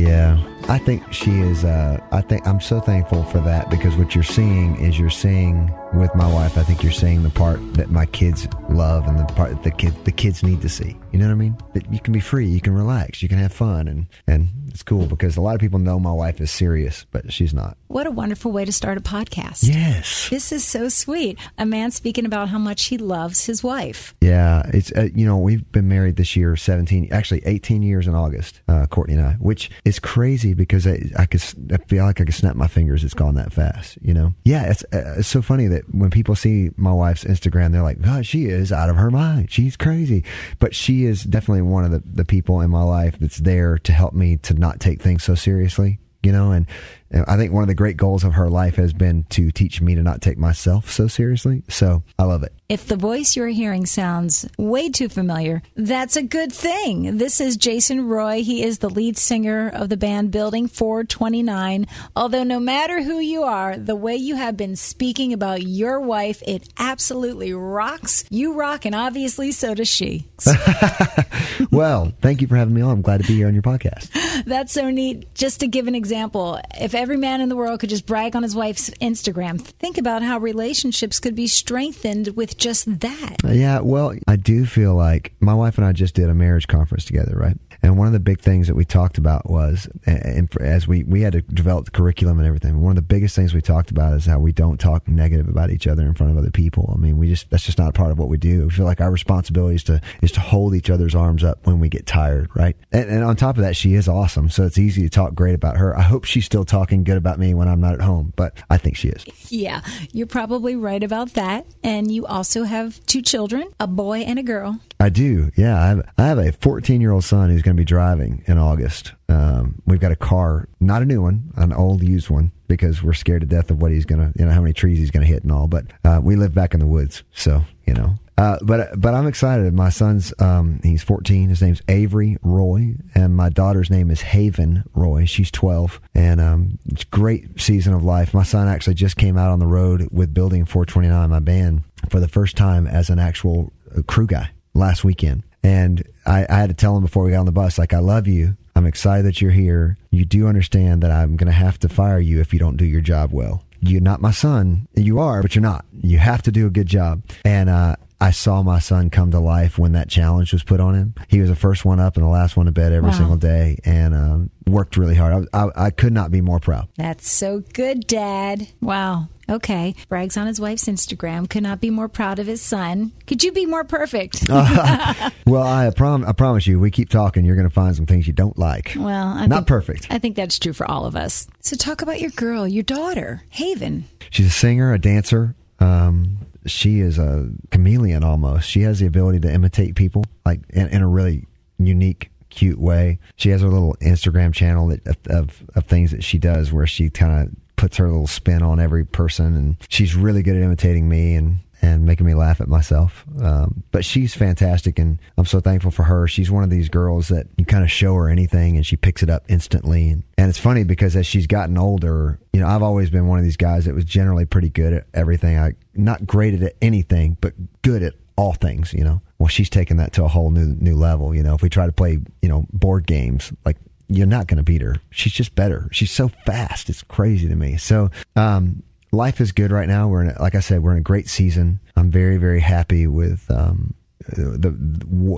Yeah, I think she is. Uh, I think I'm so thankful for that because what you're seeing is you're seeing with my wife. I think you're seeing the part that my kids love and the part that the kids the kids need to see. You know what I mean? That you can be free, you can relax, you can have fun, and and it's cool because a lot of people know my wife is serious, but she's not. What a wonderful way to start a podcast. Yes. This is so sweet. A man speaking about how much he loves his wife. Yeah, it's uh, you know we've been married this year 17, actually 18 years in August, uh, Courtney and I, which is crazy because I I could I feel like I could snap my fingers. It's gone that fast, you know. Yeah, it's uh, it's so funny that when people see my wife's Instagram, they're like, "God, she is out of her mind. She's crazy," but she is definitely one of the the people in my life that's there to help me to not take things so seriously you know and, and i think one of the great goals of her life has been to teach me to not take myself so seriously so i love it If the voice you're hearing sounds way too familiar, that's a good thing. This is Jason Roy. He is the lead singer of the band Building 429. Although, no matter who you are, the way you have been speaking about your wife, it absolutely rocks. You rock, and obviously, so does she. well thank you for having me on i'm glad to be here on your podcast That's so neat. Just to give an example, if every man in the world could just brag on his wife's Instagram, think about how relationships could be strengthened with just that. Yeah, well, I do feel like my wife and I just did a marriage conference together, right? And one of the big things that we talked about was, and as we we had to develop the curriculum and everything. One of the biggest things we talked about is how we don't talk negative about each other in front of other people. I mean, we just that's just not part of what we do. We feel like our responsibility is to is to hold each other's arms up when we get tired, right? And, and on top of that, she is awesome, so it's easy to talk great about her. I hope she still talking good about me when I'm not at home, but I think she is. Yeah, you're probably right about that. And you also have two children, a boy and a girl. I do. Yeah, I have, I have a 14 year old son who's going to be driving in August. Um, we've got a car, not a new one, an old used one, because we're scared to death of what he's going to, you know, how many trees he's going to hit and all. But uh, we live back in the woods, so you know. Uh, but but I'm excited. My son's um, he's 14. His name's Avery Roy, and my daughter's name is Haven Roy. She's 12, and um, it's great season of life. My son actually just came out on the road with Building 429, my band, for the first time as an actual uh, crew guy last weekend. And I, I had to tell him before we got on the bus, like, I love you. I'm excited that you're here. You do understand that I'm going to have to fire you if you don't do your job well. You're not my son. You are, but you're not. You have to do a good job. And, uh, I saw my son come to life when that challenge was put on him. He was the first one up and the last one to bed every Wow. single day and um, worked really hard. I, I, I could not be more proud. That's so good, Dad. Wow. Okay. Brags on his wife's Instagram. Could not be more proud of his son. Could you be more perfect? Well, I, prom- I promise you, we keep talking, you're going to find some things you don't like. Well, I Not think, perfect. I think that's true for all of us. So, talk about your girl, your daughter, Haven. She's a singer, a dancer. Um, she is a chameleon almost. She has the ability to imitate people, like in, in a really unique, cute way. She has her little Instagram channel that, of, of, of things that she does where she kind of puts her little spin on every person, and she's really good at imitating me and. And making me laugh at myself. Um, but she's fantastic, and I'm so thankful for her. She's one of these girls that you kind of show her anything and she picks it up instantly. And, and it's funny because as she's gotten older, you know, I've always been one of these guys that was generally pretty good at everything. I not great at anything, but good at all things, you know. Well, she's taken that to a whole new new level. You know, if we try to play, you know, board games, like you're not going to beat her. She's just better. She's so fast. It's crazy to me. So, um, life is good right now. We're in, a, like I said, we're in a great season. I'm very, very happy with, um, the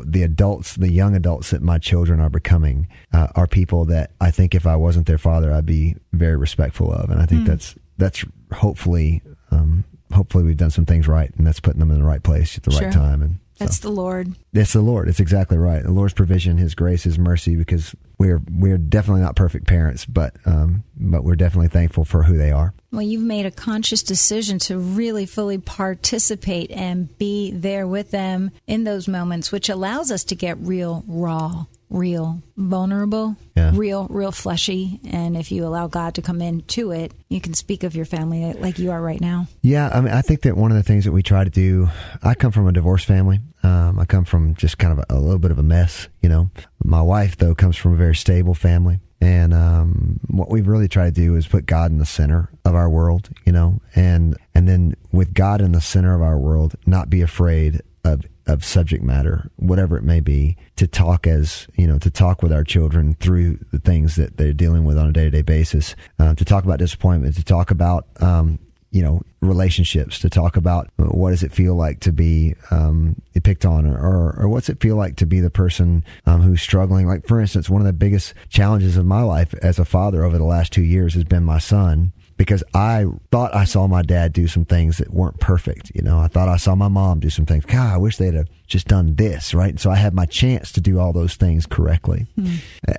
the adults, the young adults that my children are becoming, uh, are people that I think if I wasn't their father, I'd be very respectful of, and I think that's that's hopefully, um, hopefully we've done some things right, and that's putting them in the right place at the Sure. right time, and so. That's the Lord. It's the Lord. It's exactly right. The Lord's provision, His grace, His mercy, because we're we're definitely not perfect parents, but um, but we're definitely thankful for who they are. Well, you've made a conscious decision to really fully participate and be there with them in those moments, which allows us to get real raw real, vulnerable, Yeah. real, real fleshy. And if you allow God to come into it, you can speak of your family like you are right now. Yeah, I mean, I think that one of the things that we try to do. I come from a divorced family. Um, I come from just kind of a, a little bit of a mess, you know. My wife, though, comes from a very stable family, and um, what we really try to do is put God in the center of our world, you know, and and then with God in the center of our world, not be afraid of of subject matter, whatever it may be, to talk as you know, to talk with our children through the things that they're dealing with on a day to day basis, uh, to talk about disappointment, to talk about um, you know relationships to talk about what does it feel like to be um, picked on or, or, or what's it feel like to be the person um, who's struggling? Like for instance one of the biggest challenges of my life as a father over the last two years has been my son because I thought I saw my dad do some things that weren't perfect. You know, I thought I saw my mom do some things. God, I wish they'd have just done this, right? And so I had my chance to do all those things correctly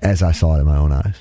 as I saw it in my own eyes.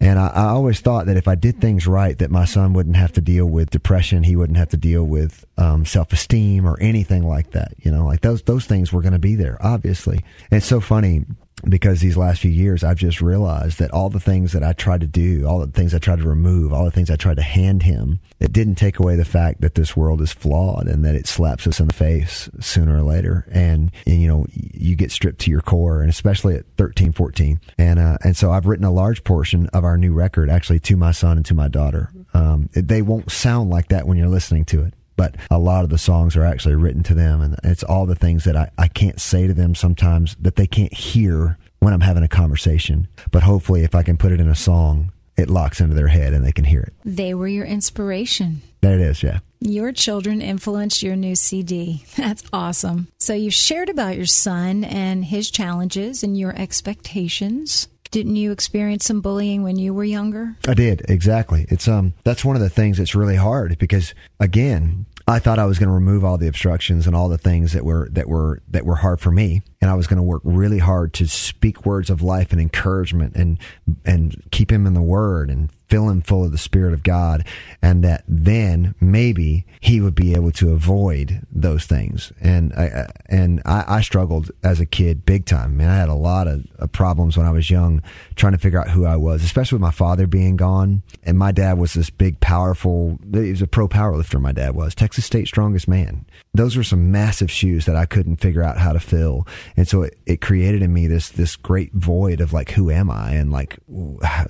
And I, I always thought that if I did things right, that my son wouldn't have to deal with depression. He wouldn't have to deal with um, self esteem or anything like that. You know, like those, those things were going to be there, obviously. And it's so funny because these last few years I've just realized that all the things that I tried to do, all the things I tried to remove, all the things I tried to hand him, it didn't take away the fact that this world is flawed and that it slaps us in the face sooner or later. And, and you know, you get stripped to your core and especially at 13, 14. And, uh, and so I've written a large portion of our new record actually to my son and to my daughter. Um, they won't sound like that when you're listening to it but a lot of the songs are actually written to them and it's all the things that I, I can't say to them sometimes that they can't hear when I'm having a conversation. But hopefully if I can put it in a song, it locks into their head and they can hear it. They were your inspiration. There it is, yeah. Your children influenced your new CD. That's awesome. So you've shared about your son and his challenges and your expectations. Didn't you experience some bullying when you were younger? I did exactly. It's um that's one of the things that's really hard because again, I thought I was going to remove all the obstructions and all the things that were that were that were hard for me, and I was going to work really hard to speak words of life and encouragement and and keep him in the Word and fill him full of the Spirit of God, and that then maybe he would be able to avoid those things. And I and I, I struggled as a kid big time. Man, I had a lot of, of problems when I was young, trying to figure out who I was, especially with my father being gone. And my dad was this big, powerful. He was a pro power lifter. My dad was Texas State strongest man. Those were some massive shoes that I couldn't figure out how to fill, and so it, it created in me this this great void of like, who am I? And like,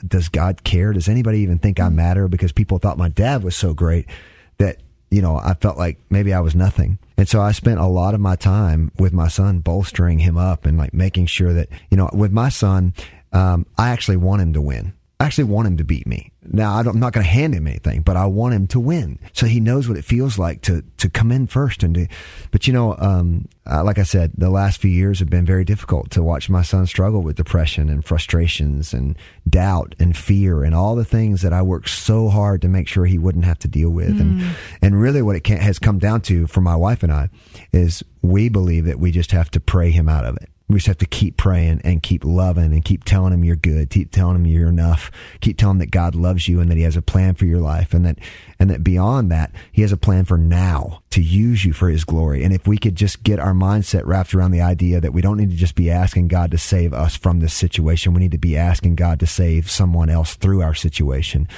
does God care? Does anybody even think I matter? Because people thought my dad was so great that you know I felt like maybe I was nothing. And so I spent a lot of my time with my son, bolstering him up and like making sure that you know with my son, um, I actually want him to win. I actually want him to beat me. Now I don't, I'm not going to hand him anything, but I want him to win, so he knows what it feels like to to come in first and do. But you know, um, uh, like I said, the last few years have been very difficult to watch my son struggle with depression and frustrations and doubt and fear and all the things that I worked so hard to make sure he wouldn't have to deal with. And and really, what it can, has come down to for my wife and I is we believe that we just have to pray him out of it. We just have to keep praying and keep loving and keep telling him you're good, keep telling him you're enough, keep telling him that God loves you and that he has a plan for your life and that, and that beyond that, he has a plan for now to use you for his glory. And if we could just get our mindset wrapped around the idea that we don't need to just be asking God to save us from this situation, we need to be asking God to save someone else through our situation.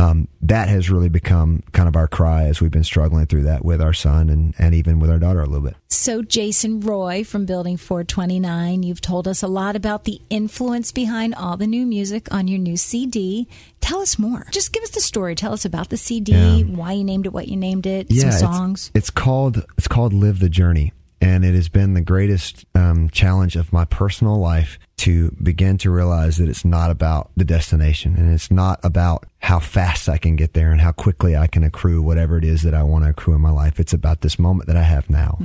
Um, that has really become kind of our cry as we've been struggling through that with our son and, and even with our daughter a little bit. So, Jason Roy from Building 429, you've told us a lot about the influence behind all the new music on your new CD. Tell us more. Just give us the story. Tell us about the CD, Yeah. why you named it what you named it, yeah, some it's- songs. It's, called it's called Live the Journey, and it has been the greatest um, challenge of my personal life to begin to realize that it's not about the destination, and it's not about how fast I can get there and how quickly I can accrue whatever it is that I want to accrue in my life. It's about this moment that I have now.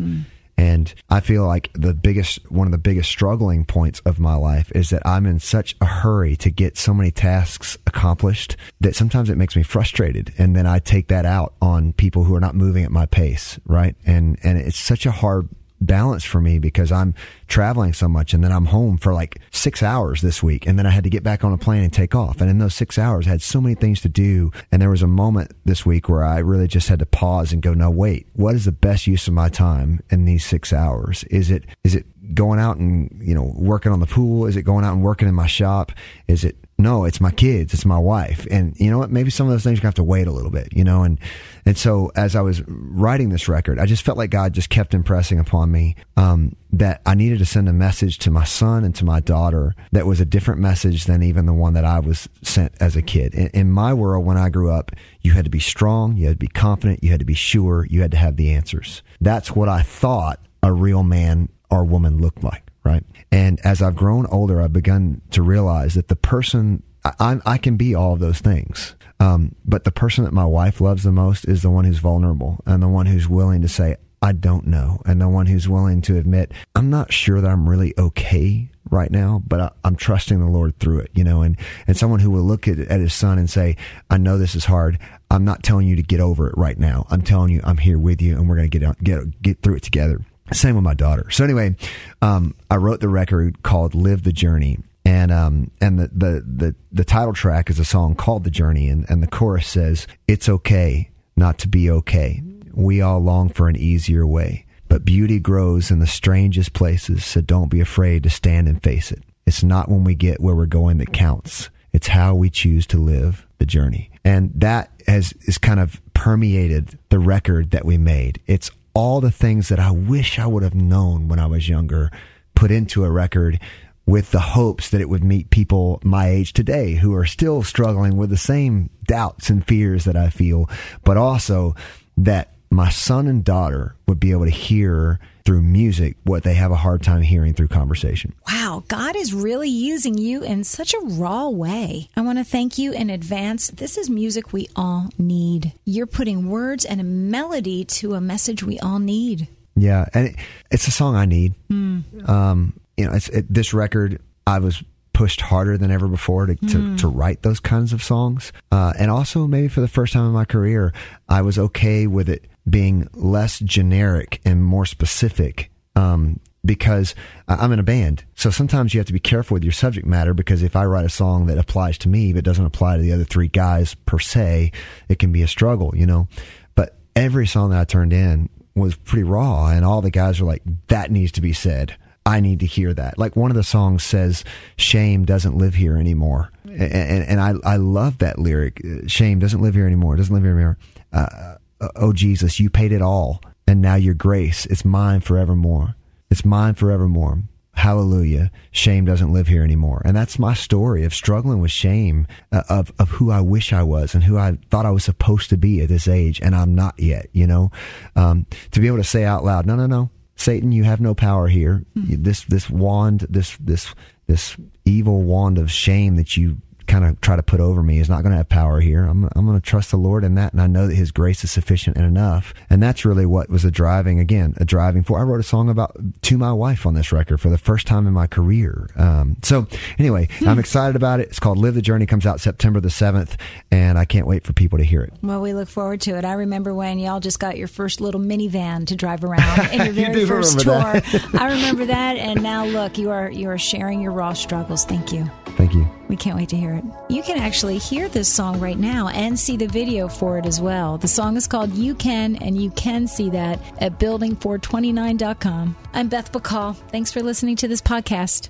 And I feel like the biggest, one of the biggest struggling points of my life is that I'm in such a hurry to get so many tasks accomplished that sometimes it makes me frustrated. And then I take that out on people who are not moving at my pace. Right. And, and it's such a hard balance for me because I'm traveling so much and then I'm home for like six hours this week and then I had to get back on a plane and take off. And in those six hours I had so many things to do. And there was a moment this week where I really just had to pause and go, no, wait, what is the best use of my time in these six hours? Is it, is it going out and you know working on the pool? Is it going out and working in my shop? Is it no? It's my kids. It's my wife. And you know what? Maybe some of those things you have to wait a little bit. You know, and and so as I was writing this record, I just felt like God just kept impressing upon me um, that I needed to send a message to my son and to my daughter that was a different message than even the one that I was sent as a kid. In, in my world, when I grew up, you had to be strong, you had to be confident, you had to be sure, you had to have the answers. That's what I thought a real man or woman looked like, right? And as I've grown older, I've begun to realize that the person I, I can be all of those things. Um, but the person that my wife loves the most is the one who's vulnerable and the one who's willing to say, I don't know. And the one who's willing to admit, I'm not sure that I'm really okay right now, but I, am trusting the Lord through it, you know, and, and someone who will look at, at his son and say, I know this is hard. I'm not telling you to get over it right now. I'm telling you, I'm here with you and we're going to get, get, get through it together. Same with my daughter. So anyway, um, I wrote the record called "Live the Journey," and um, and the, the the the title track is a song called "The Journey," and and the chorus says, "It's okay not to be okay. We all long for an easier way, but beauty grows in the strangest places. So don't be afraid to stand and face it. It's not when we get where we're going that counts. It's how we choose to live the journey." And that has is kind of permeated the record that we made. It's all the things that I wish I would have known when I was younger put into a record with the hopes that it would meet people my age today who are still struggling with the same doubts and fears that I feel, but also that my son and daughter would be able to hear through music what they have a hard time hearing through conversation. Wow, God is really using you in such a raw way. I want to thank you in advance. This is music we all need. You're putting words and a melody to a message we all need. Yeah, and it, it's a song I need. Mm. Um, you know, it's it, this record. I was pushed harder than ever before to, to, mm. to write those kinds of songs. Uh, and also, maybe for the first time in my career, I was okay with it being less generic and more specific. Um, because I'm in a band. So sometimes you have to be careful with your subject matter because if I write a song that applies to me but doesn't apply to the other three guys per se, it can be a struggle, you know. But every song that I turned in was pretty raw and all the guys were like, that needs to be said. I need to hear that. Like one of the songs says, shame doesn't live here anymore. And, and, and I, I love that lyric. Shame doesn't live here anymore. Doesn't live here anymore. Uh, uh, oh Jesus, you paid it all, and now your grace, it's mine forevermore. It's mine forevermore. Hallelujah. Shame doesn't live here anymore. And that's my story of struggling with shame uh, of, of who I wish I was and who I thought I was supposed to be at this age. And I'm not yet, you know, um, to be able to say out loud, no, no, no, Satan, you have no power here. Mm-hmm. This, this wand, this, this, this evil wand of shame that you kind of try to put over me is not going to have power here. I'm, I'm going to trust the Lord in that. And I know that his grace is sufficient and enough. And that's really what was a driving, again, a driving for. I wrote a song about to my wife on this record for the first time in my career. Um, so anyway, hmm. I'm excited about it. It's called Live the Journey comes out September the 7th and I can't wait for people to hear it. Well, we look forward to it. I remember when y'all just got your first little minivan to drive around in your very you first tour. I remember that. And now look, you are, you are sharing your raw struggles. Thank you. Thank you. We can't wait to hear it. You can actually hear this song right now and see the video for it as well. The song is called You Can, and you can see that at building429.com. I'm Beth Bacall. Thanks for listening to this podcast.